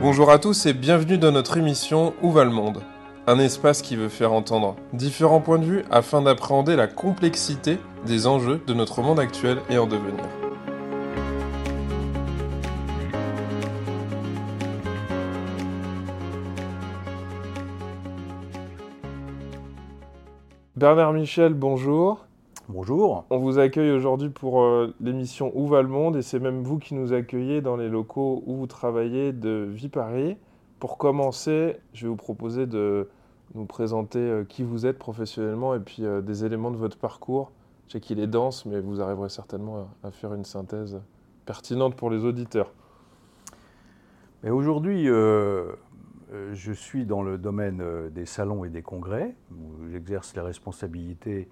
Bonjour à tous et bienvenue dans notre émission Où va le monde? Un espace qui veut faire entendre différents points de vue afin d'appréhender la complexité des enjeux de notre monde actuel et en devenir. Bernard Michel, bonjour. Bonjour. On vous accueille aujourd'hui pour euh, l'émission Où va le monde? Et c'est même vous qui nous accueillez dans les locaux où vous travaillez de Vie Paris. Pour commencer, je vais vous proposer de nous présenter euh, qui vous êtes professionnellement et puis euh, des éléments de votre parcours. Je sais qu'il est dense, mais vous arriverez certainement à, à faire une synthèse pertinente pour les auditeurs. Mais Aujourd'hui, je suis dans le domaine euh, des salons et des congrès, où j'exerce les responsabilités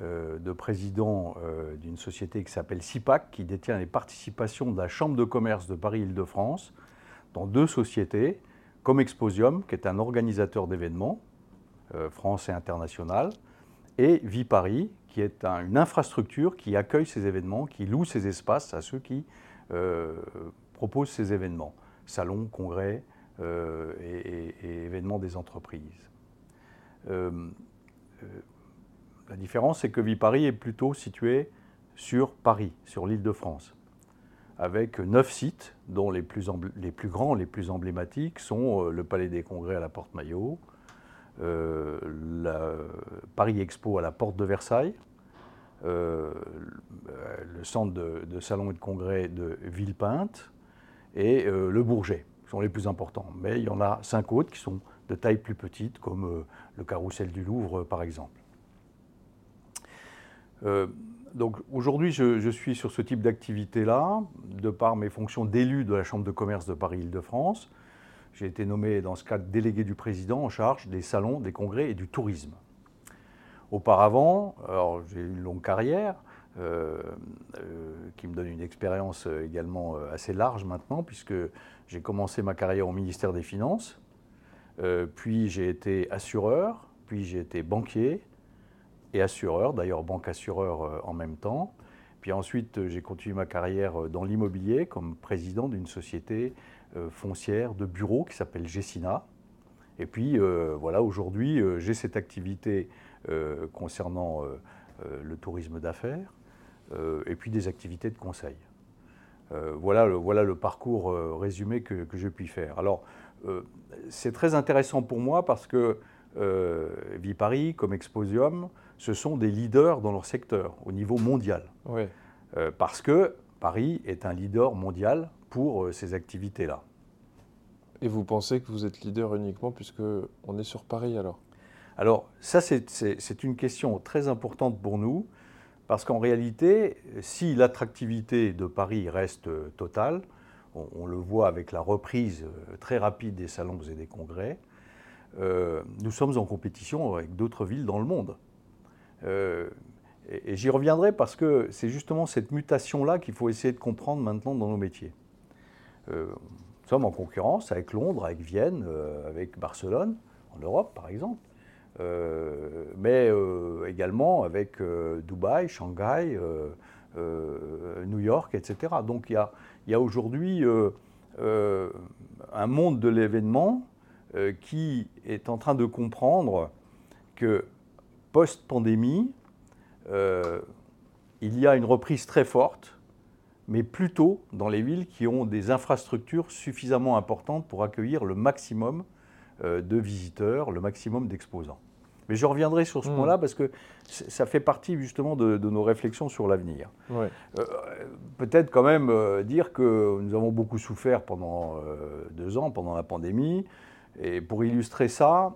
euh, de président euh, d'une société qui s'appelle CIPAC, qui détient les participations de la Chambre de commerce de Paris-Île-de-France dans deux sociétés, comme Exposium, qui est un organisateur d'événements, euh, France et international, et Vie Paris, qui est un- une infrastructure qui accueille ces événements, qui loue ces espaces à ceux qui euh, proposent ces événements, salons, congrès euh, et, événements des entreprises. Euh, euh, la différence, c'est que Viparis est plutôt situé sur Paris, sur l'île de France, avec neuf sites, dont les plus, grands, les plus emblématiques sont le Palais des Congrès à la Porte Maillot, la Paris Expo à la Porte de Versailles, le centre de, de salons et de congrès de Villepinte et le Bourget, sont les plus importants. Mais il y en a cinq autres qui sont de taille plus petite, comme euh, le Carrousel du Louvre, par exemple. Euh, donc aujourd'hui, je, suis sur ce type d'activité-là, de par mes fonctions d'élu de la Chambre de commerce de Paris-Île-de-France. J'ai été nommé dans ce cadre délégué du président en charge des salons, des congrès et du tourisme. Auparavant, j'ai eu une longue carrière euh, euh, qui me donne une expérience euh, également assez large maintenant, puisque j'ai commencé ma carrière au ministère des Finances, puis j'ai été assureur, puis j'ai été banquier et assureur, d'ailleurs banque assureur euh, en même temps. Puis ensuite, j'ai continué ma carrière dans l'immobilier comme président d'une société foncière de bureaux qui s'appelle Gessina. Et puis voilà, aujourd'hui, j'ai cette activité concernant le tourisme d'affaires et puis des activités de conseil. Euh, voilà, le, voilà le parcours euh, résumé que, que je puis faire. Alors, euh, c'est très intéressant pour moi parce que euh, Viparis, comme Exposium, ce sont des leaders dans leur secteur au niveau mondial. Oui. Euh, parce que Paris est un leader mondial pour euh, ces activités-là. Et vous pensez que vous êtes leader uniquement puisque on est sur Paris alors? Alors, ça, c'est une question très importante pour nous, parce qu'en réalité, si l'attractivité de Paris reste totale, on, le voit avec la reprise euh, très rapide des salons et des congrès, euh, nous sommes en compétition avec d'autres villes dans le monde. Euh, et j'y reviendrai parce que c'est justement cette mutation-là qu'il faut essayer de comprendre maintenant dans nos métiers. Nous sommes en concurrence avec Londres, avec Vienne, avec Barcelone, en Europe par exemple. Euh, mais euh, également avec euh, Dubaï, Shanghai, New York, etc. Donc il y a, aujourd'hui un monde de l'événement qui est en train de comprendre que post-pandémie, il y a une reprise très forte, mais plutôt dans les villes qui ont des infrastructures suffisamment importantes pour accueillir le maximum de visiteurs, le maximum d'exposants. Mais je reviendrai sur ce Mm. point-là parce que ça fait partie justement de, de nos réflexions sur l'avenir. Oui. Euh, Peut-être quand même euh, dire que nous avons beaucoup souffert pendant euh, deux ans, pendant la pandémie. Et pour illustrer ça,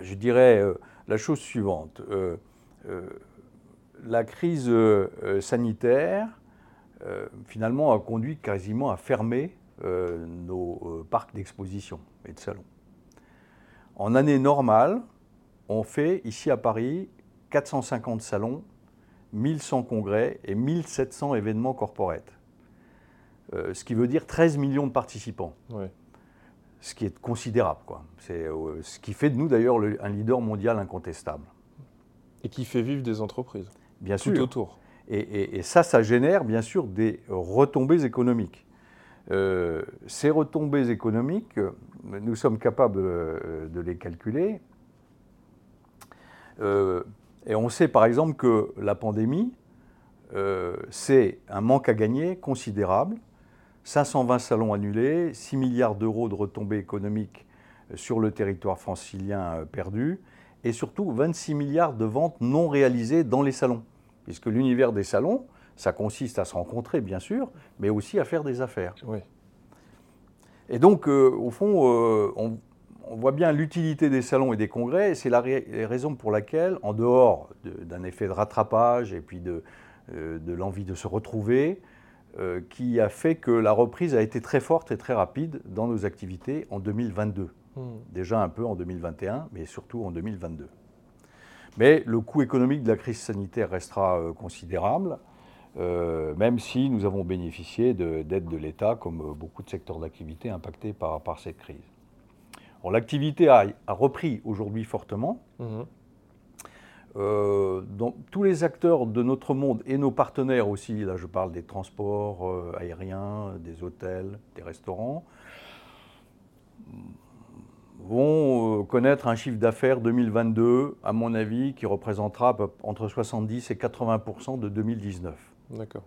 je dirais euh, la chose suivante. Euh, euh, la crise euh, euh, sanitaire, euh, finalement, a conduit quasiment à fermer euh, nos euh, parcs d'exposition et de salons. En année normale, on fait ici à Paris 450 salons, 1100 congrès et 1700 événements corporate. Euh, ce qui veut dire 13 millions de participants, ce qui est considérable. quoi. C'est euh, ce qui fait de nous d'ailleurs le- un leader mondial incontestable. Et qui fait vivre des entreprises. Bien tout sûr. autour. Et, ça, ça génère bien sûr des retombées économiques. Euh, ces retombées économiques, nous sommes capables euh, de les calculer. Euh, et on sait par exemple que la pandémie, c'est un manque à gagner considérable. 520 salons annulés, 6 milliards d'euros de retombées économiques sur le territoire francilien perdus, et surtout 26 milliards de ventes non réalisées dans les salons puisque l'univers des salons, ça consiste à se rencontrer, bien sûr, mais aussi à faire des affaires. Oui. Et donc, euh, au fond, euh, on, voit bien l'utilité des salons et des congrès, c'est la raison pour laquelle, en dehors d'un effet de rattrapage et puis de, euh, de l'envie de se retrouver, qui a fait que la reprise a été très forte et très rapide dans nos activités en 2022. Hmm. Déjà un peu en 2021, mais surtout en 2022. Mais le coût économique de la crise sanitaire restera euh, considérable, euh, même si nous avons bénéficié d'aides de, l'État, comme euh, beaucoup de secteurs d'activité impactés par, cette crise. L'activité a, repris aujourd'hui fortement. Mmh. tous les acteurs de notre monde et nos partenaires aussi, là je parle des transports aériens, des hôtels, des restaurants, vont euh, connaître un chiffre d'affaires 2022, à mon avis, qui représentera entre 70 et 80% de 2019. D'accord.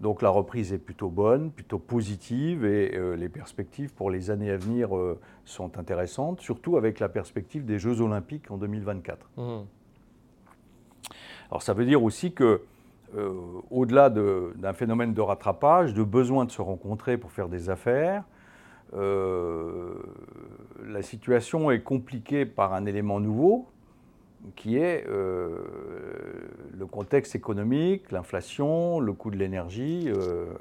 Donc la reprise est plutôt bonne, plutôt positive, et euh, les perspectives pour les années à venir euh, sont intéressantes, surtout avec la perspective des Jeux olympiques en 2024. Mmh. Alors ça veut dire aussi que, au-delà d'un phénomène de rattrapage, de besoin de se rencontrer pour faire des affaires, euh, la situation est compliquée par un élément nouveau, qui est euh, le contexte économique, l'inflation, le coût de l'énergie, euh,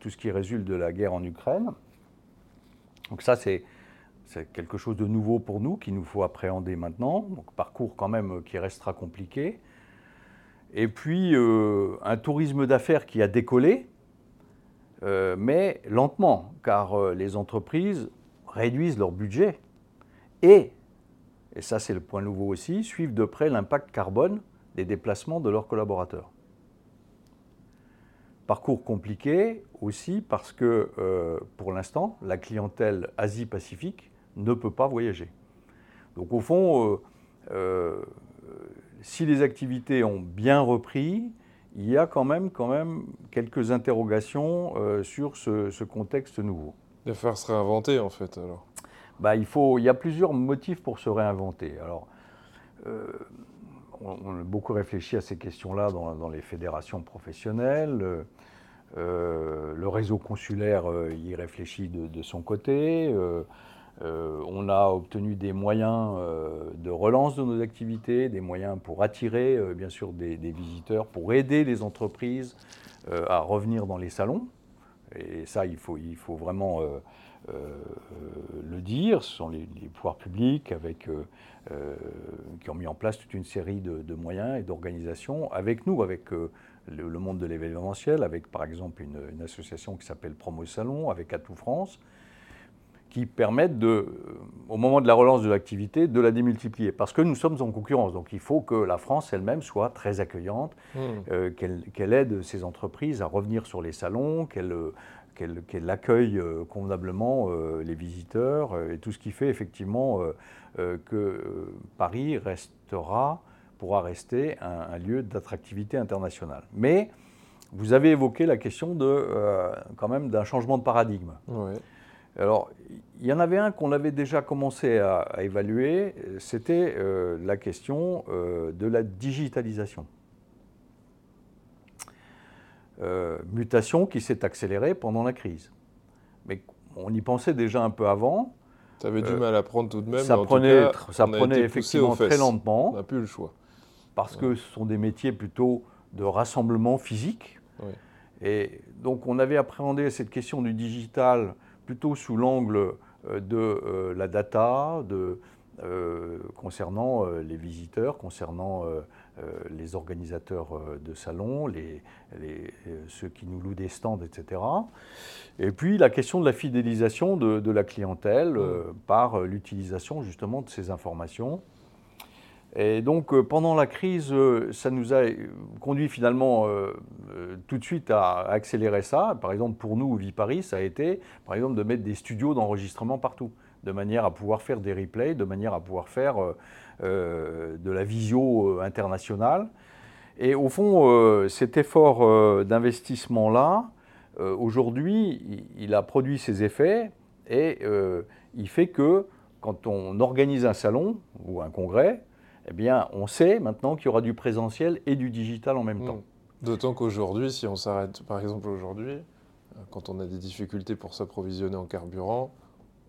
tout ce qui résulte de la guerre en Ukraine. Donc ça, c'est quelque chose de nouveau pour nous, qu'il nous faut appréhender maintenant. Donc parcours quand même qui restera compliqué. Et puis un tourisme d'affaires qui a décollé, euh, mais lentement, car euh, les entreprises réduisent leur budget et, et ça c'est le point nouveau aussi, suivent de près l'impact carbone des déplacements de leurs collaborateurs. Parcours compliqué aussi parce que euh, pour l'instant, la clientèle Asie-Pacifique ne peut pas voyager. Donc au fond, si les activités ont bien repris, il y a quand même, quand même quelques interrogations euh, sur ce, contexte nouveau. De faire se réinventer en fait alors bah, il, y a plusieurs motifs pour se réinventer. Alors, euh, on, a beaucoup réfléchi à ces questions-là dans, les fédérations professionnelles. Euh, le réseau consulaire y réfléchit de, son côté. Euh, on a obtenu des moyens euh, de relance de nos activités, des moyens pour attirer euh, bien sûr des, visiteurs, pour aider les entreprises à revenir dans les salons. Et ça, il faut vraiment le dire. Ce sont les, pouvoirs publics avec, qui ont mis en place toute une série de, moyens et d'organisations avec nous, avec le, monde de l'événementiel, avec par exemple une, une association qui s'appelle Promo Salon, avec Atout France qui permettent, de, euh, au moment de la relance de l'activité, de la démultiplier. Parce que nous sommes en concurrence. Donc il faut que la France elle-même soit très accueillante, mmh. euh, qu'elle aide ses entreprises à revenir sur les salons, qu'elle qu'elle accueille euh, convenablement les visiteurs et tout ce qui fait effectivement que Paris restera, pourra rester un, lieu d'attractivité internationale. Mais vous avez évoqué la question de, quand même d'un changement de paradigme. Alors, il y en avait un qu'on avait déjà commencé à, évaluer, c'était euh, la question euh, de la digitalisation. Euh, mutation qui s'est accélérée pendant la crise. Mais on y pensait déjà un peu avant. Ça avait du mal à prendre tout de même. Ça prenait, ça prenait effectivement très lentement. On n'a plus le choix. Parce que ce sont des métiers plutôt de rassemblement physique. Et donc on avait appréhendé cette question du digital plutôt sous l'angle euh, de euh, la data, de, euh, concernant les visiteurs, concernant les organisateurs de salons, les, ceux qui nous louent des stands, etc. Et puis la question de la fidélisation de, la clientèle mmh. par l'utilisation justement de ces informations. Et donc, euh, pendant la crise, euh, ça nous a conduit finalement euh, tout de suite à accélérer ça. Par exemple, pour nous, Vie Paris, ça a été, par exemple, de mettre des studios d'enregistrement partout, de manière à pouvoir faire des replays, de manière à pouvoir faire de la visio internationale. Et au fond, cet effort d'investissement-là, aujourd'hui, il a produit ses effets et il fait que quand on organise un salon ou un congrès, eh bien, on sait maintenant qu'il y aura du présentiel et du digital en même hmm. temps. D'autant qu'aujourd'hui, si on s'arrête, par exemple aujourd'hui, euh, quand on a des difficultés pour s'approvisionner en carburant,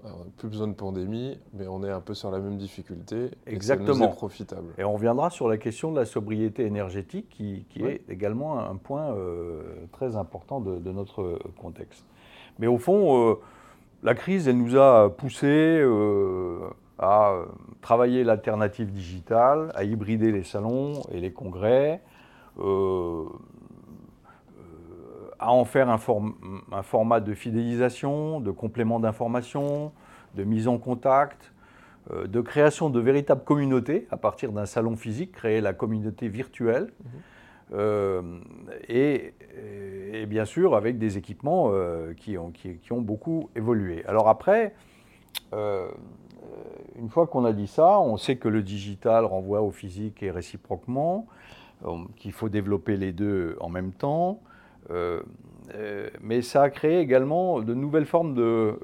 euh, plus besoin de pandémie, mais on est un peu sur la même difficulté. Exactement. Et profitable. Et on reviendra sur la question de la sobriété énergétique, qui, est également un point euh, très important de, notre contexte. Mais au fond, la crise, elle nous a poussé à euh, travailler l'alternative digitale, à hybrider les salons et les congrès, euh, euh, à en faire un, un, format de fidélisation, de complément d'information, de mise en contact, de création de véritables communautés à partir d'un salon physique, créer la communauté virtuelle. Mhm. et, bien sûr avec des équipements qui, ont, qui, qui, ont, beaucoup évolué. Alors après, euh, une fois qu'on a dit ça, on sait que le digital renvoie au physique et réciproquement, euh, qu'il faut développer les deux en même temps. Euh, mais ça a créé également de nouvelles formes de,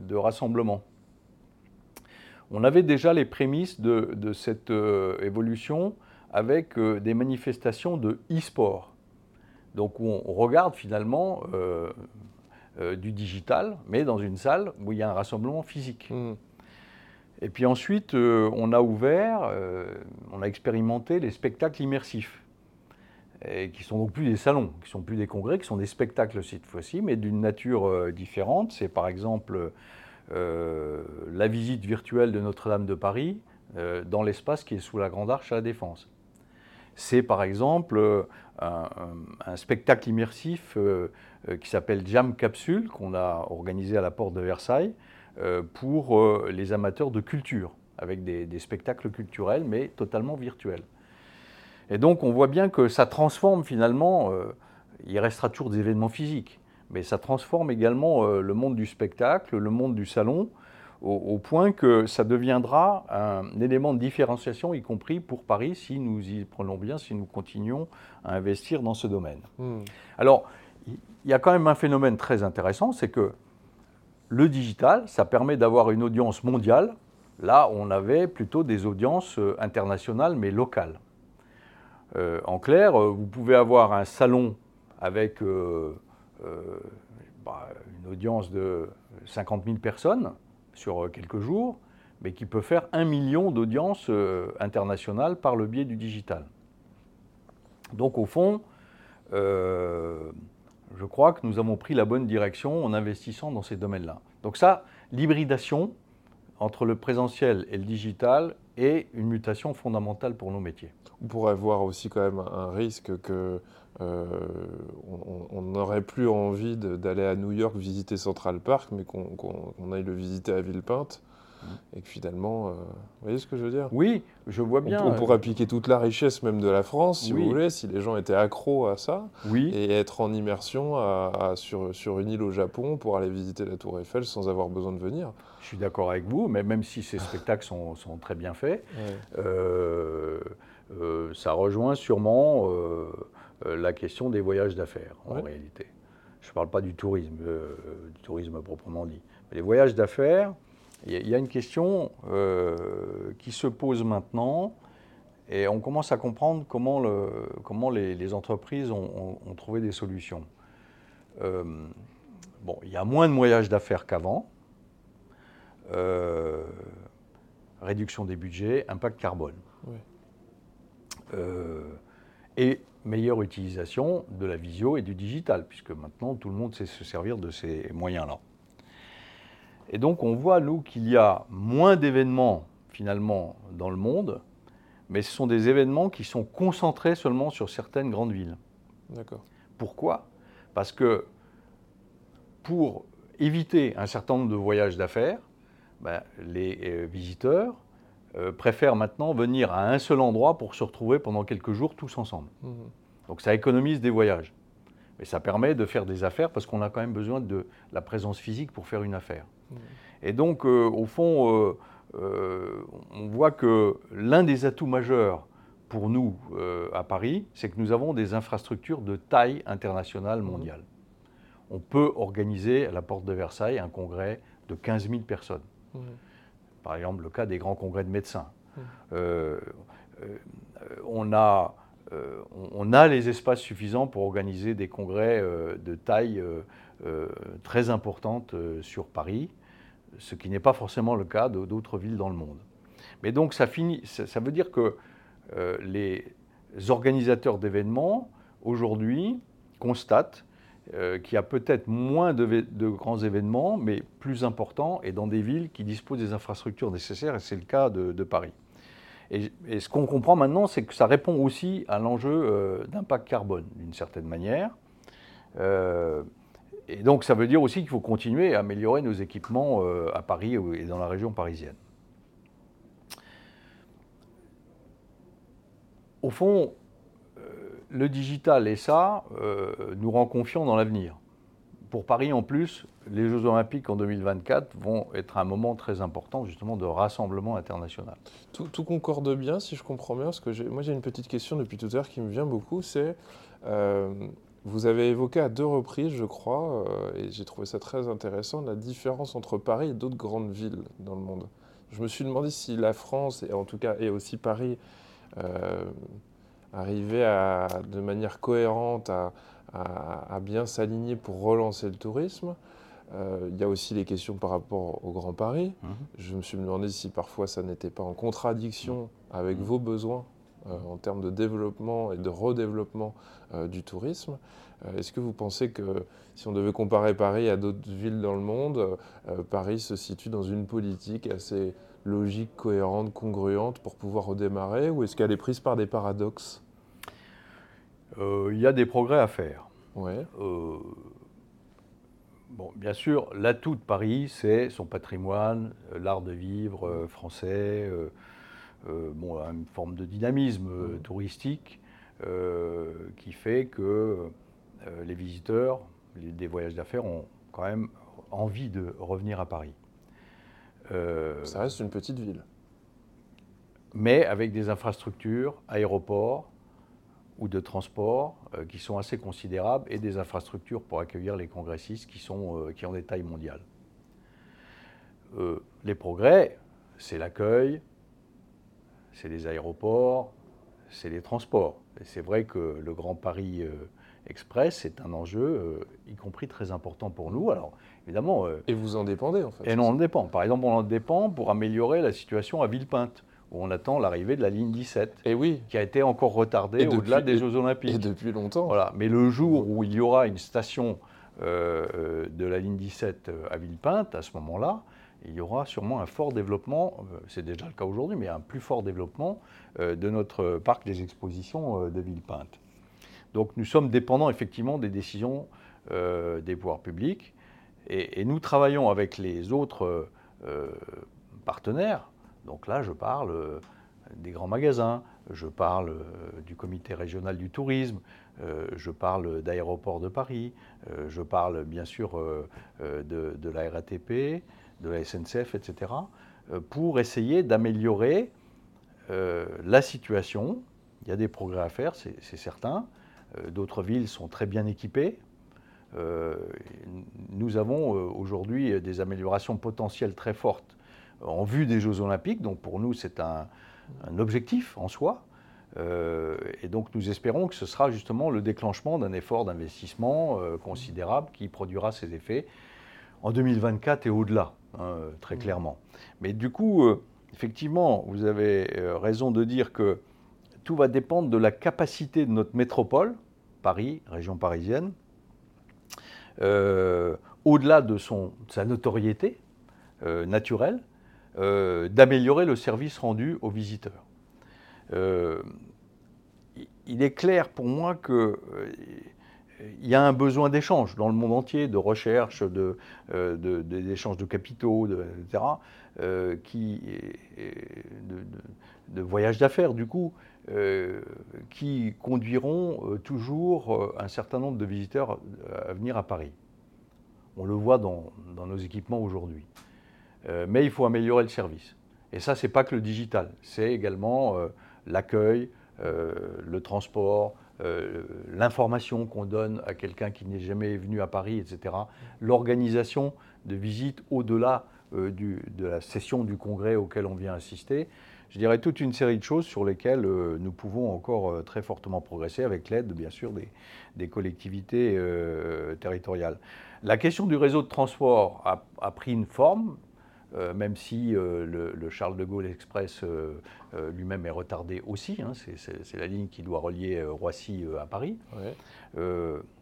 de rassemblement. On avait déjà les prémices de, de cette évolution avec des manifestations de e-sport. Donc on regarde finalement du digital, mais dans une salle où il y a un rassemblement physique. Mmh. Et puis ensuite, euh, on a ouvert, euh, on a expérimenté les spectacles immersifs, qui sont donc plus des salons, qui sont plus des congrès, qui sont des spectacles cette fois-ci, mais d'une nature euh, différente. C'est par exemple la visite virtuelle de Notre-Dame de Paris dans l'espace qui est sous la Grande Arche à la Défense. C'est par exemple un, spectacle immersif qui s'appelle Jam Capsule, qu'on a organisé à la porte de Versailles, euh, pour euh, les amateurs de culture, avec des, spectacles culturels, mais totalement virtuels. Et donc on voit bien que ça transforme finalement, euh, il restera toujours des événements physiques, mais ça transforme également le monde du spectacle, le monde du salon, au, point que ça deviendra un élément de différenciation, y compris pour Paris, si nous y prenons bien, si nous continuons à investir dans ce domaine. Hmm. Alors, il y a quand même un phénomène très intéressant, c'est que le digital, ça permet d'avoir une audience mondiale. Là, on avait plutôt des audiences euh, internationales, mais locales. Euh, en clair, euh, vous pouvez avoir un salon avec bah, une audience de 50 000 personnes sur quelques jours, mais qui peut faire un million d'audiences internationales par le biais du digital. Donc au fond, je crois que nous avons pris la bonne direction en investissant dans ces domaines-là. Donc ça, l'hybridation entre le présentiel et le digital est une mutation fondamentale pour nos métiers. On pourrait voir aussi quand même un risque que euh, on n'aurait plus envie d'aller à New York visiter Central Park, mais qu'on aille le visiter à Villepinte et que finalement, euh, vous voyez ce que je veux dire? Oui, je vois bien. On, pourrait appliquer toute la richesse même de la France, si vous voulez, si les gens étaient accros à ça, oui. et être en immersion sur, sur une île au Japon pour aller visiter la Tour Eiffel sans avoir besoin de venir. Je suis d'accord avec vous, mais même si ces spectacles sont, sont très bien faits, euh, euh, ça rejoint sûrement la question des voyages d'affaires, en réalité. Je ne parle pas du tourisme, du tourisme proprement dit. Mais les voyages d'affaires, il y a une question euh, qui se pose maintenant et on commence à comprendre comment, le, comment les, entreprises ont, trouvé des solutions. Euh, bon, il y a moins de voyages d'affaires qu'avant. Euh, réduction des budgets, impact carbone. et meilleure utilisation de la visio et du digital, puisque maintenant tout le monde sait se servir de ces moyens-là. Et donc on voit, nous, qu'il y a moins d'événements finalement dans le monde, mais ce sont des événements qui sont concentrés seulement sur certaines grandes villes. D'accord. Pourquoi? Parce que pour éviter un certain nombre de voyages d'affaires, ben, les euh, visiteurs préfèrent maintenant venir à un seul endroit pour se retrouver pendant quelques jours tous ensemble. Mmh. Donc ça économise des voyages. Mais ça permet de faire des affaires parce qu'on a quand même besoin de la présence physique pour faire une affaire. Mmh. Et donc, au fond, on voit que l'un des atouts majeurs pour nous à Paris, c'est que nous avons des infrastructures de taille internationale mondiale on peut organiser à la porte de Versailles un congrès de 15 000 personnes. Mmh. Par exemple, le cas des grands congrès de médecins. Euh, euh, on, a, euh, on, a, les espaces suffisants pour organiser des congrès de taille très importante sur Paris, ce qui n'est pas forcément le cas d'autres villes dans le monde. Mais donc ça, veut dire que les organisateurs d'événements, aujourd'hui, constatent euh, qui a peut-être moins de, grands événements, mais plus importants, et dans des villes qui disposent des infrastructures nécessaires, et c'est le cas de, Paris. Et, ce qu'on comprend maintenant, c'est que ça répond aussi à l'enjeu euh, d'impact carbone, d'une certaine manière. Euh, et donc ça veut dire aussi qu'il faut continuer à améliorer nos équipements à Paris et dans la région parisienne. Au fond, le digital et ça euh, nous rend confiants dans l'avenir. Pour Paris, en plus, les Jeux Olympiques en 2024 vont être un moment très important justement de rassemblement international. Tout, concorde bien, si je comprends bien, moi j'ai une petite question depuis tout à l'heure qui me vient beaucoup, c'est euh, vous avez évoqué à deux reprises, je crois, euh, et j'ai trouvé ça très intéressant, la différence entre Paris et d'autres grandes villes dans le monde. Je me suis demandé si la France, et en tout cas, et aussi Paris, arriver à, de manière cohérente à, bien s'aligner pour relancer le tourisme. Euh, il y a aussi les questions par rapport au Grand Paris. Mhm. Je me suis demandé si parfois ça n'était pas en contradiction avec mhm. vos besoins euh, en termes de développement et de redéveloppement euh, du tourisme. Est-ce que vous pensez que si on devait comparer Paris à d'autres villes dans le monde, Paris se situe dans une politique assez logique, cohérente, congruente pour pouvoir redémarrer Ou est-ce qu'elle est prise par des paradoxes? Il y a des progrès à faire. Euh, bon, bien sûr, l'atout de Paris, c'est son patrimoine, euh, l'art de vivre français, bon, une forme de dynamisme touristique qui fait que les visiteurs, des voyages d'affaires ont quand même envie de revenir à Paris. Ça reste une petite ville. Mais avec des infrastructures, aéroports, ou de transport euh, qui sont assez considérables et des infrastructures pour accueillir les congressistes qui, sont, euh, qui ont des tailles mondiales. Euh, les progrès, c'est l'accueil, c'est les aéroports, c'est les transports. Et c'est vrai que le Grand Paris Express est un enjeu, y compris très important pour nous. Alors, évidemment. et vous en dépendez, en fait. Et non, on en dépend. Par exemple, on en dépend pour améliorer la situation à Villepinte où on attend l'arrivée de la ligne 17, et oui. qui a été encore retardée au-delà des Jeux Olympiques. Et depuis longtemps. Voilà. Mais le jour où il y aura une station euh, euh, de la ligne 17 euh, à Villepinte, à ce moment-là, il y aura sûrement un fort développement, c'est déjà le cas aujourd'hui, mais un plus fort développement de notre parc des expositions de Villepinte. Donc nous sommes dépendants effectivement des décisions des pouvoirs publics et, et, nous travaillons avec les autres partenaires donc là, je parle euh, des grands magasins, je parle euh, du comité régional du tourisme, euh, je parle d'aéroports de Paris, je parle bien sûr de, la RATP, de la SNCF, etc., pour essayer d'améliorer la situation. Il y a des progrès à faire, c'est certain. D'autres villes sont très bien équipées. nous avons aujourd'hui des améliorations potentielles très fortes en vue des Jeux Olympiques. Donc pour nous, c'est un, objectif en soi. Euh, et donc nous espérons que ce sera justement le déclenchement d'un effort d'investissement euh, considérable qui produira ses effets en 2024 et au-delà, hein, très clairement. Mais du coup, euh, effectivement, vous avez raison de dire que tout va dépendre de la capacité de notre métropole, Paris, région parisienne, au-delà de, son, de sa notoriété naturelle, euh, d'améliorer le service rendu aux visiteurs. Euh, il est clair pour moi que il y a un besoin d'échange dans le monde entier, de recherche, d'échange de, capitaux, etc., de, voyages d'affaires, du coup, qui conduiront toujours un certain nombre de visiteurs à venir à Paris. On le voit dans nos équipements aujourd'hui. Mais il faut améliorer le service. Et ça, ce n'est pas que le digital, c'est également l'accueil, le transport, euh, l'information qu'on donne à quelqu'un qui n'est jamais venu à Paris, etc. L'organisation de visites au-delà euh, de la session du congrès auquel on vient assister. Je dirais toute une série de choses sur lesquelles euh, nous pouvons encore très fortement progresser avec l'aide, bien sûr, des, collectivités territoriales. La question du réseau de transport a pris une forme, euh, même si euh, le, Charles de Gaulle Express euh, lui-même est retardé aussi. Hein, c'est la ligne qui doit relier Roissy à Paris.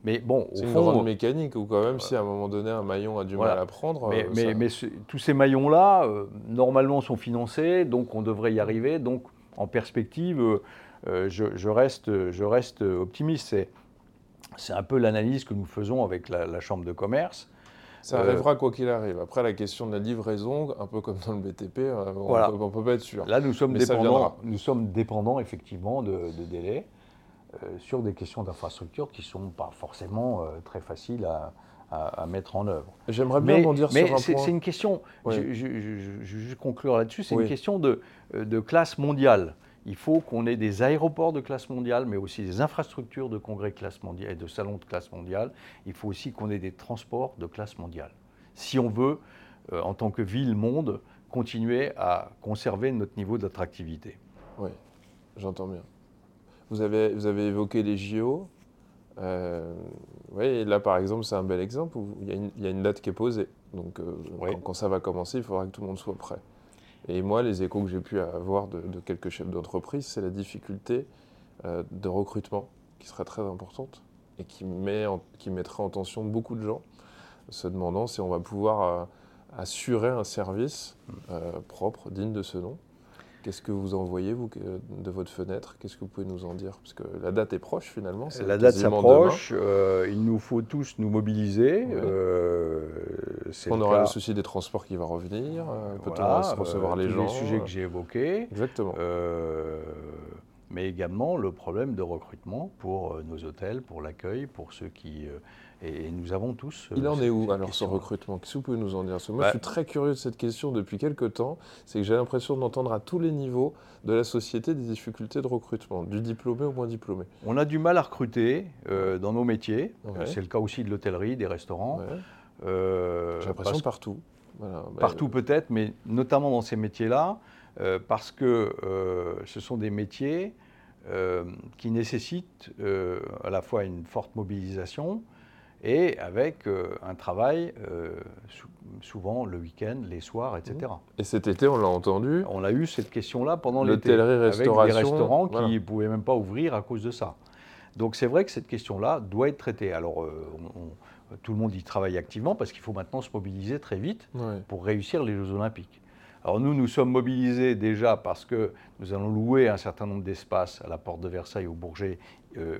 mais bon, c'est une grande mécanique ou quand même si à un moment donné un maillon a du mal à prendre. Mais, mais, tous ces maillons-là, normalement, sont financés, donc on devrait y arriver. Donc en perspective, je, reste, je reste optimiste. C'est un peu l'analyse que nous faisons avec la Chambre de commerce. Ça euh, arrivera quoi qu'il arrive. Après, la question de la livraison, un peu comme dans le BTP, euh, on ne peut, pas être sûr. Là, nous sommes, dépendants, nous sommes dépendants effectivement de, délais euh, sur des questions d'infrastructure qui ne sont pas forcément très faciles à, mettre en œuvre. J'aimerais bien en dire sur un point. C'est une question, je, vais conclure là-dessus, c'est une question de, de classe mondiale il faut qu'on ait des aéroports de classe mondiale, mais aussi des infrastructures de congrès de classe mondiale et de salons de classe mondiale. Il faut aussi qu'on ait des transports de classe mondiale. Si on veut, euh, en tant que ville-monde, continuer à conserver notre niveau d'attractivité. Oui, j'entends bien. Vous avez, vous avez évoqué les JO. Euh, oui, là par exemple, c'est un bel exemple où il y, a une, date qui est posée. Donc euh, quand, ça va commencer, il faudra que tout le monde soit prêt. Et moi, les échos que j'ai pu avoir de, quelques chefs d'entreprise, c'est la difficulté euh, de recrutement qui serait très importante et qui, met qui en tension beaucoup de gens, se demandant si on va pouvoir euh, assurer un service euh, propre, digne de ce nom. Qu'est-ce que vous en voyez, vous, de votre fenêtre? Qu'est-ce que vous pouvez nous en dire? Parce que la date est proche, finalement. La date s'approche. Euh, il nous faut tous nous mobiliser. Euh, on aura le souci des transports qui va revenir. Euh, peut-on recevoir les gens Les sujets que j'ai évoqués. Exactement. Mais également le problème de recrutement pour nos hôtels, pour l'accueil, pour ceux qui et nous avons tous. Euh, Il en est où alors ce recrutement? Qu'est-ce que vous pouvez nous en dire? Moi, je bah suis très curieux de cette question depuis quelques temps. C'est que j'ai l'impression d'entendre à tous les niveaux de la société des difficultés de recrutement, du diplômé au moins diplômé. On a du mal à recruter euh, dans nos métiers. C'est le cas aussi de l'hôtellerie, des restaurants. Euh, j'ai l'impression partout. Bah, partout peut-être, mais notamment dans ces métiers-là, parce que ce sont des métiers qui nécessitent à la fois une forte mobilisation, et avec euh, un travail euh, souvent le week-end, les soirs, etc. Mmh. Et cet été, on l'a entendu. On a eu cette question-là pendant l'été, avec des restaurants qui ne pouvaient même pas ouvrir à cause de ça. Donc c'est vrai que cette question-là doit être traitée. Alors euh, tout le monde y travaille activement parce qu'il faut maintenant se mobiliser très vite pour réussir les Jeux Olympiques. Alors nous, nous sommes mobilisés déjà parce que nous allons louer un certain nombre d'espaces à la Porte de Versailles, au Bourget,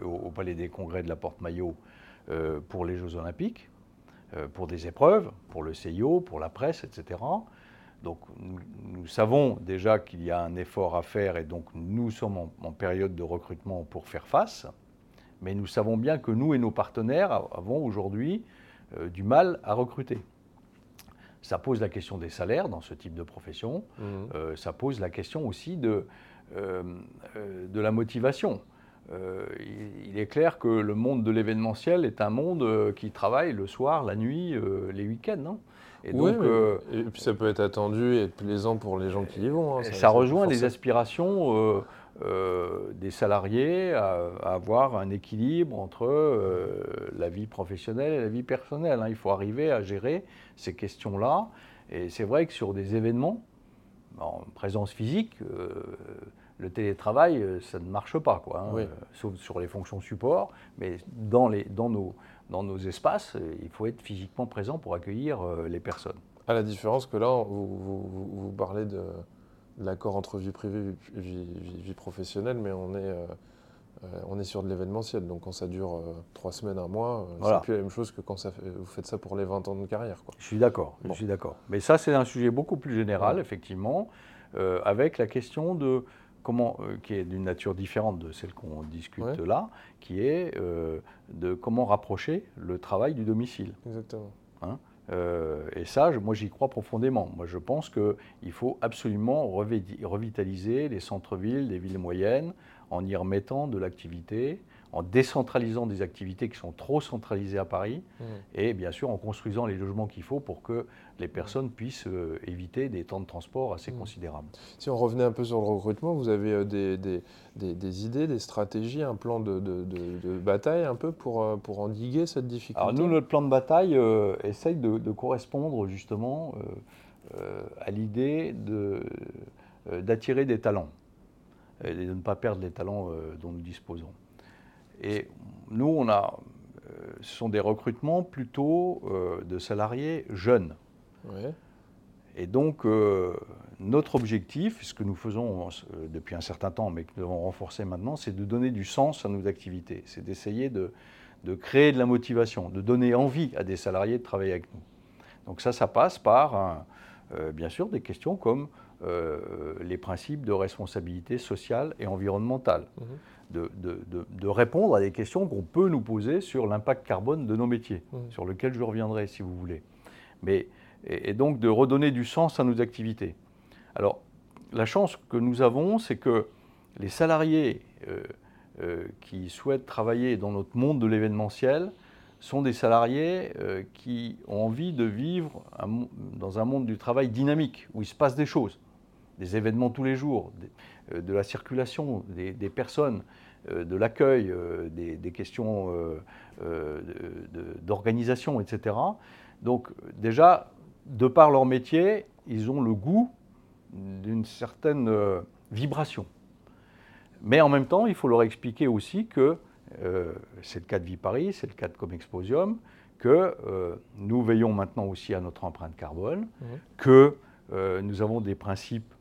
au Palais des Congrès de la Porte Maillot, euh, pour les Jeux Olympiques, euh, pour des épreuves, pour le CIO, pour la presse, etc. Donc nous, savons déjà qu'il y a un effort à faire et donc nous sommes en, période de recrutement pour faire face. Mais nous savons bien que nous et nos partenaires avons aujourd'hui euh, du mal à recruter. Ça pose la question des salaires dans ce type de profession. Mmh. ça pose la question aussi de, de la motivation. Euh, il, est clair que le monde de l'événementiel est un monde euh, qui travaille le soir, la nuit, euh, les week-ends. non? Et, donc, et puis ça peut être attendu et être plaisant pour les gens qui y vont. Hein, ça, rejoint les aspirations des salariés à, avoir un équilibre entre la vie professionnelle et la vie personnelle. Hein. Il faut arriver à gérer ces questions-là. Et c'est vrai que sur des événements, en présence physique, le télétravail, euh, ça ne marche pas, quoi, hein, euh, sauf sur les fonctions support. Mais dans, les, dans, nos, dans nos espaces, euh, il faut être physiquement présent pour accueillir les personnes. À la différence que là, vous, vous, parlez de, l'accord entre vie privée et vie, professionnelle, mais on est on est sur de l'événementiel, donc quand ça dure trois semaines, un mois, Voilà. c'est plus la même chose que quand ça fait- vous faites ça pour les 20 ans de carrière. Quoi. Je suis d'accord, Bon. je suis d'accord. Mais ça, c'est un sujet beaucoup plus général, Ouais. effectivement, euh, avec la question de comment, euh, qui est d'une nature différente de celle qu'on discute Ouais. là, qui est euh, de comment rapprocher le travail du domicile. Exactement. Euh, et ça, moi, j'y crois profondément. Moi, je pense qu'il faut absolument revi- revitaliser les centres-villes, les villes moyennes, en y remettant de l'activité, en décentralisant des activités qui sont trop centralisées à Paris, Mhm. et bien sûr en construisant les logements qu'il faut pour que les personnes puissent euh, éviter des temps de transport assez Mm. considérables. Si on revenait un peu sur le recrutement, vous avez euh, des, des- des- des idées, des stratégies, un plan de, de- de- de bataille un peu pour, euh, pour endiguer cette difficulté? Alors nous, notre plan de bataille euh, essaye de, de correspondre justement euh, euh, à l'idée de, euh, d'attirer des talents et de ne pas perdre les talents euh, dont nous disposons. Et nous, on a, euh, ce sont des recrutements plutôt euh, de salariés jeunes. Ouais. Et donc, euh, notre objectif, ce que nous faisons depuis un certain temps, mais que nous devons renforcer maintenant, c'est de donner du sens à nos activités. C'est d'essayer de, de créer de la motivation, de donner envie à des salariés de travailler avec nous. Donc ça, ça passe par, un- euh, bien sûr, des questions comme euh, les principes de responsabilité sociale et environnementale. Mhm. De, de- de- de répondre à des questions qu'on peut nous poser sur l'impact carbone de nos métiers, sur lequel je reviendrai si vous voulez. Mais, et, et donc de redonner du sens à nos activités. Alors, la chance que nous avons, c'est que les salariés euh, euh, qui souhaitent travailler dans notre monde de l'événementiel sont des salariés euh, qui ont envie de vivre un dans un monde du travail dynamique, où il se passe des choses, des événements tous les jours, des- de la circulation des, des personnes, de l'accueil, euh, des, des questions euh, euh, de- de- d'organisation, etc. Donc déjà, de par leur métier, ils ont le goût d'une certaine euh, vibration. Mais en même temps, il faut leur expliquer aussi que, euh, c'est le cas de Viparis, c'est le cas de Comexposium, que euh, nous veillons maintenant aussi à notre empreinte carbone, Mhm. que euh, nous avons des principes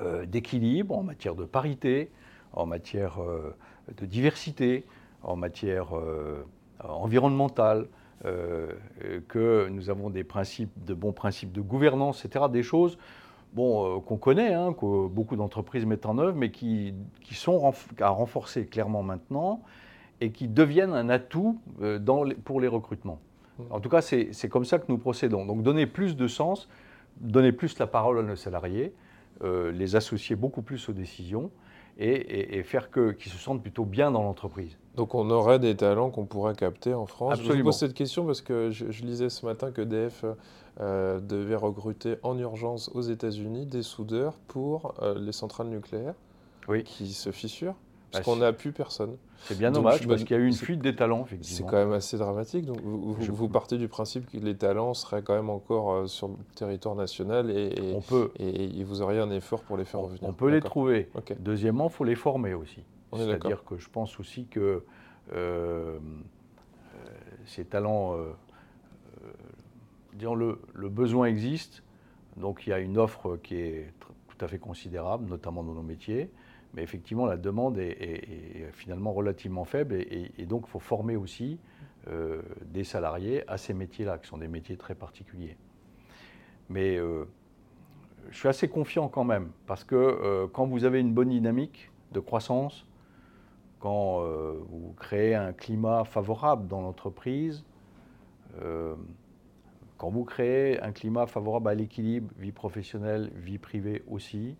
euh, d'équilibre en matière de parité, en matière euh, de diversité, en matière euh, environnementale, euh, que nous avons des principes, de bons principes de gouvernance, etc. Des choses bon, euh, qu'on connaît, hein, que beaucoup d'entreprises mettent en œuvre, mais qui, qui sont renf- à renforcer clairement maintenant et qui deviennent un atout euh, dans les- pour les recrutements. Mhm. En tout cas, c'est c'est comme ça que nous procédons. Donc donner plus de sens, donner plus la parole à nos salariés, euh, les associer beaucoup plus aux décisions et, et- et faire que- qu'ils se sentent plutôt bien dans l'entreprise. Donc on aurait des talents qu'on pourrait capter en France. Je vous Absolument. pose cette question parce que je, je lisais ce matin que DF euh, devait recruter en urgence aux États-Unis des soudeurs pour euh, les centrales nucléaires Oui. qui se fissurent. Parce qu'on n'a plus personne. C'est bien Donc, dommage parce qu'il y a eu une fuite des talents, C'est quand même assez dramatique. Donc vous, vous- Je- vous partez du principe que les talents seraient quand même encore euh, sur le territoire national et, et, On peut, et- et vous auriez un effort pour les faire revenir. on peut les trouver. Deuxièmement, il faut les former aussi. C'est-à-dire que je pense aussi que euh, euh, ces talents, euh, disons le, le besoin existe, donc il y a une offre qui est tout à fait considérable, notamment dans nos métiers, mais effectivement la demande est, finalement relativement faible et, donc il faut former aussi euh, des salariés à ces métiers-là, qui sont des métiers très particuliers. Mais euh, je suis assez confiant quand même, parce que euh, quand vous avez une bonne dynamique de croissance, quand vous créez un climat favorable dans l'entreprise, quand vous créez un climat favorable à l'équilibre, vie professionnelle, vie privée aussi,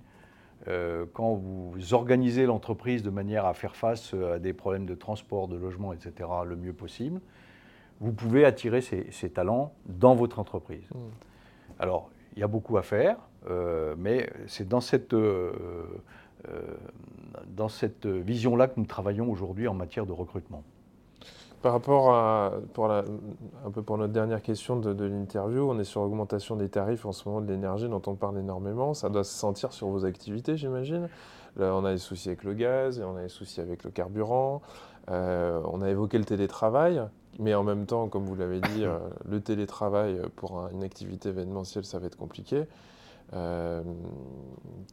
euh, quand vous organisez l'entreprise de manière à faire face à des problèmes de transport, de logement, etc., le mieux possible, vous pouvez attirer ces, ces talents dans votre entreprise. Mm. Alors, il y a beaucoup à faire, euh, mais c'est dans cette, euh, euh, dans cette vision-là que nous travaillons aujourd'hui en matière de recrutement. Par rapport à, un peu pour notre dernière question de, l'interview, on est sur l'augmentation des tarifs en ce moment de l'énergie dont on parle énormément. Ça doit se sentir sur vos activités, j'imagine. On a des soucis avec le gaz et on a des soucis avec le carburant. Euh, on a évoqué le télétravail, mais en même temps, comme vous l'avez dit, euh, le télétravail pour un- une activité événementielle, ça va être compliqué. Euh,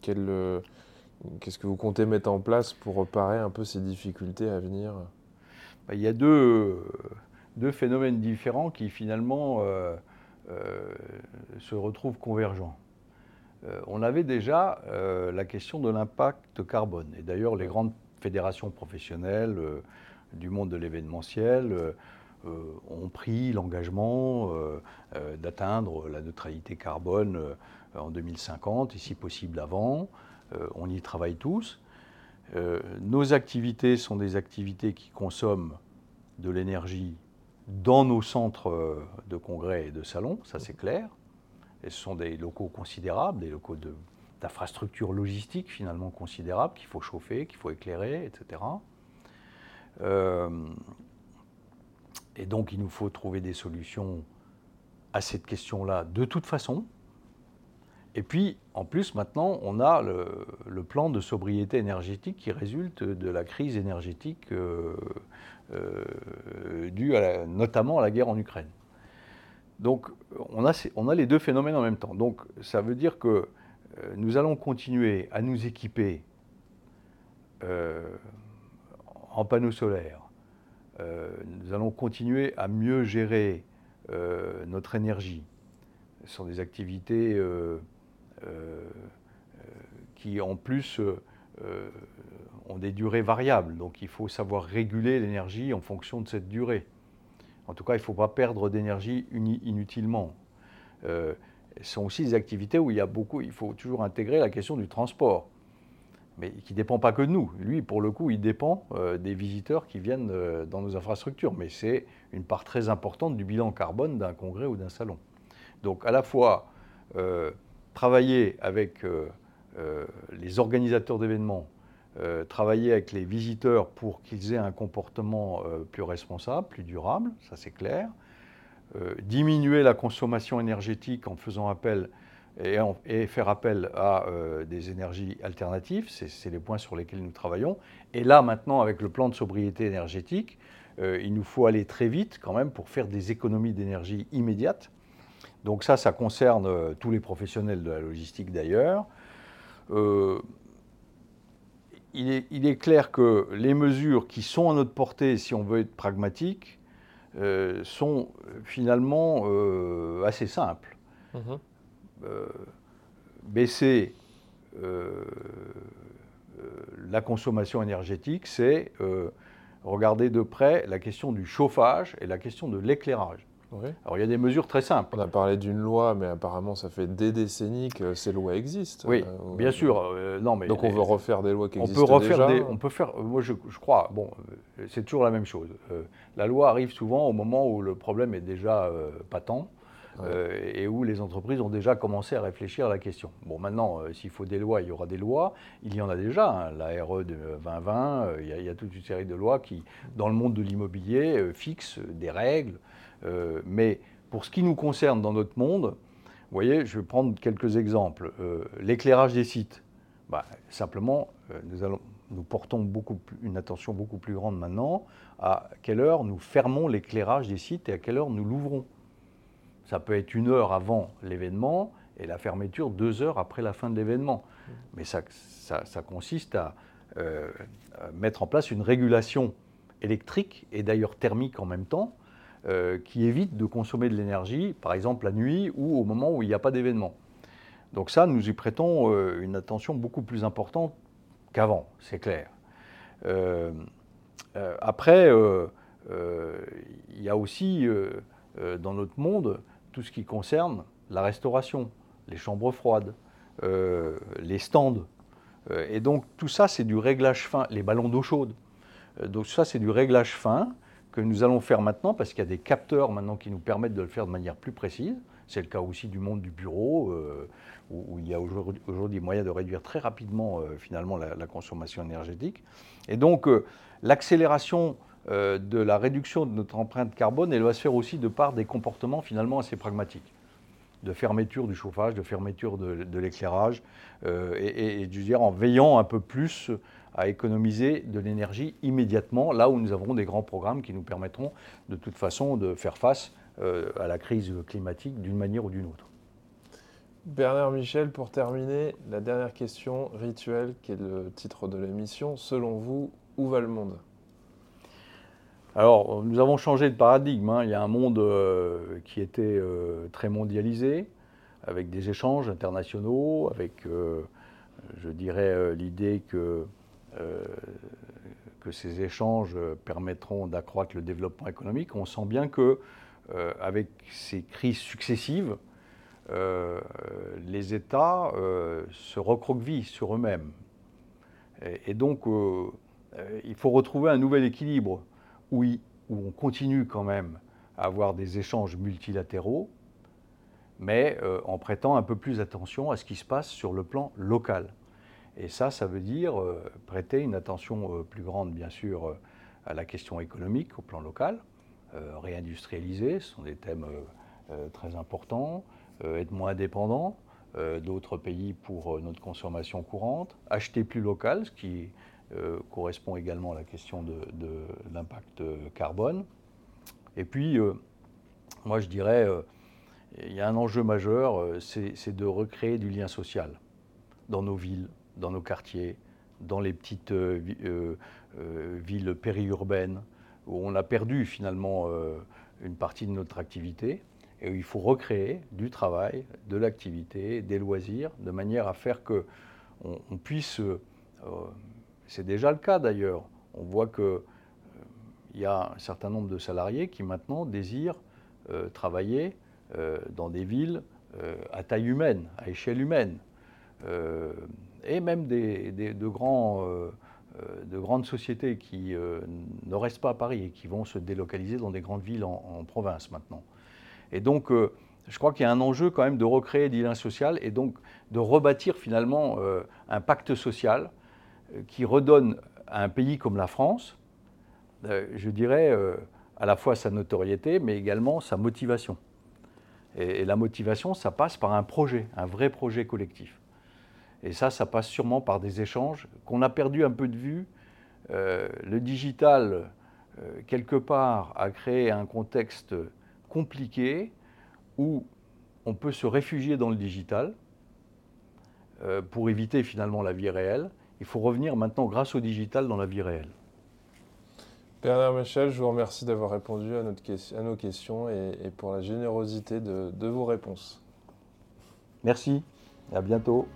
Qu'est-ce que vous comptez mettre en place pour reparer un peu ces difficultés à venir? Bah, Il y a deux, deux, phénomènes différents qui finalement se retrouvent convergents. on avait déjà la question de l'impact carbone. Et d'ailleurs, les grandes fédérations professionnelles du monde de l'événementiel euh, ont pris l'engagement euh, euh, d'atteindre la neutralité carbone en 2050 et si possible avant. on y travaille tous. Nos activités sont des activités qui consomment de l'énergie dans nos centres de congrès et de salons, ça c'est clair. Et ce sont des locaux considérables, des locaux d'infrastructures logistiques finalement considérables qu'il faut chauffer, qu'il faut éclairer, etc. Et donc, il nous faut trouver des solutions à cette question-là de toute façon. Et puis, en plus, maintenant, on a le, plan de sobriété énergétique qui résulte de la crise énergétique euh, euh, due notamment à la guerre en Ukraine. Donc, on a, les deux phénomènes en même temps. Donc, ça veut dire que euh, nous allons continuer à nous équiper en panneaux solaires, nous allons continuer à mieux gérer notre énergie. Ce sont des activités qui, en plus, ont des durées variables. Donc il faut savoir réguler l'énergie en fonction de cette durée. En tout cas, il ne faut pas perdre d'énergie inutilement. ce sont aussi des activités où il y a beaucoup, il faut toujours intégrer la question du transport mais qui ne dépend pas que de nous. Lui, pour le coup, il dépend euh, des visiteurs qui viennent euh, dans nos infrastructures, mais c'est une part très importante du bilan carbone d'un congrès ou d'un salon. Donc à la fois euh, travailler avec les organisateurs d'événements, travailler avec les visiteurs pour qu'ils aient un comportement plus responsable, plus durable, ça c'est clair, diminuer la consommation énergétique en faisant appel et, faire appel à euh, des énergies alternatives, c'est les points sur lesquels nous travaillons. Et là, maintenant, avec le plan de sobriété énergétique, euh, il nous faut aller très vite quand même pour faire des économies d'énergie immédiates. Donc ça, ça concerne euh, tous les professionnels de la logistique d'ailleurs. il, est, il, est, clair que les mesures qui sont à notre portée, si on veut être pragmatique, sont finalement assez simples. Mmh euh, baisser euh, euh, la consommation énergétique, c'est regarder de près la question du chauffage et la question de l'éclairage. Alors il y a des mesures très simples. On a parlé d'une loi, mais apparemment ça fait des décennies que ces lois existent. Oui, bien sûr. non, mais Donc on veut refaire des lois qui existent on peut refaire Des, on peut faire. Moi je, je crois. Bon, c'est toujours la même chose. la loi arrive souvent au moment où le problème est déjà patent. Euh, et où les entreprises ont déjà commencé à réfléchir à la question. Bon, maintenant, euh, s'il faut des lois, il y aura des lois. Il y en a déjà. Hein. la RE de 2020, euh, il, y a, toute une série de lois qui, dans le monde de l'immobilier, fixent des règles. mais pour ce qui nous concerne dans notre monde, vous voyez, je vais prendre quelques exemples. L'éclairage des sites. Bah, simplement, nous, portons beaucoup une attention beaucoup plus grande maintenant à quelle heure nous fermons l'éclairage des sites et à quelle heure nous l'ouvrons. Ça peut être une heure avant l'événement et la fermeture deux heures après la fin de l'événement. Mais ça, consiste euh, à, mettre en place une régulation électrique et d'ailleurs thermique en même temps, euh, qui évite de consommer de l'énergie, par exemple la nuit ou au moment où il n'y a pas d'événement. Donc ça, nous y prêtons euh, une attention beaucoup plus importante qu'avant, c'est clair. après, il y a aussi dans notre monde tout ce qui concerne la restauration, les chambres froides, euh, les stands. Euh, et donc tout ça, c'est du réglage fin, les ballons d'eau chaude. Euh, donc ça, c'est du réglage fin que nous allons faire maintenant parce qu'il y a des capteurs maintenant qui nous permettent de le faire de manière plus précise. C'est le cas aussi du monde du bureau, où, il y a aujourd'hui moyen de réduire très rapidement finalement la, la, consommation énergétique. Et donc l'accélération euh, de la réduction de notre empreinte carbone, elle va se faire aussi de par des comportements finalement assez pragmatiques de fermeture du chauffage, de fermeture de, l'éclairage, euh, et, et, dire, en veillant un peu plus à économiser de l'énergie immédiatement, là où nous avons des grands programmes qui nous permettront de toute façon de faire face euh, à la crise climatique d'une manière ou d'une autre. Bernard Michel, pour terminer, la dernière question rituelle qui est le titre de l'émission. Selon vous, où va le monde? Alors, nous avons changé de paradigme. hein. Il y a un monde euh, qui était euh, très mondialisé, avec des échanges internationaux, avec, euh, je dirais, l'idée que, que ces échanges permettront d'accroître le développement économique. On sent bien que, avec ces crises successives, les États se recroquevillent sur eux-mêmes. Et, donc, il faut retrouver un nouvel équilibre où, où on continue quand même à avoir des échanges multilatéraux, mais euh, en prêtant un peu plus attention à ce qui se passe sur le plan local. Et ça, ça veut dire euh, prêter une attention euh, plus grande, bien sûr, à la question économique au plan local, réindustrialiser, ce sont des thèmes très importants, être moins dépendant d'autres pays pour notre consommation courante, acheter plus local, ce qui euh, correspond également à la question de, l'impact euh, carbone. Et puis, euh, moi je dirais, il y a un enjeu majeur, c'est de recréer du lien social dans nos villes, dans nos quartiers, dans les petites vi- villes périurbaines, où on a perdu finalement une partie de notre activité, et où il faut recréer du travail, de l'activité, des loisirs, de manière à faire que on, on puisse, c'est déjà le cas d'ailleurs, on voit que euh, y a un certain nombre de salariés qui maintenant désirent euh, travailler euh, dans des villes à taille humaine, à échelle humaine, et même des, des- de, grandes sociétés qui ne restent pas à Paris et qui vont se délocaliser dans des grandes villes en, province maintenant. Et donc, je crois qu'il y a un enjeu quand même de recréer du lien social et donc de rebâtir finalement un pacte social qui redonne à un pays comme la France, euh, je dirais, euh, à la fois sa notoriété, mais également sa motivation. Et, la motivation, ça passe par un projet, un vrai projet collectif. Et ça, ça passe sûrement par des échanges qu'on a perdu un peu de vue. Euh, le digital, euh, quelque part, a créé un contexte compliqué où on peut se réfugier dans le digital euh, pour éviter finalement la vie réelle. Il faut revenir maintenant, grâce au digital, dans la vie réelle. Bernard Michel, je vous remercie d'avoir répondu à, notre ques- à nos questions et, et pour la générosité de- de vos réponses. Merci, et à bientôt.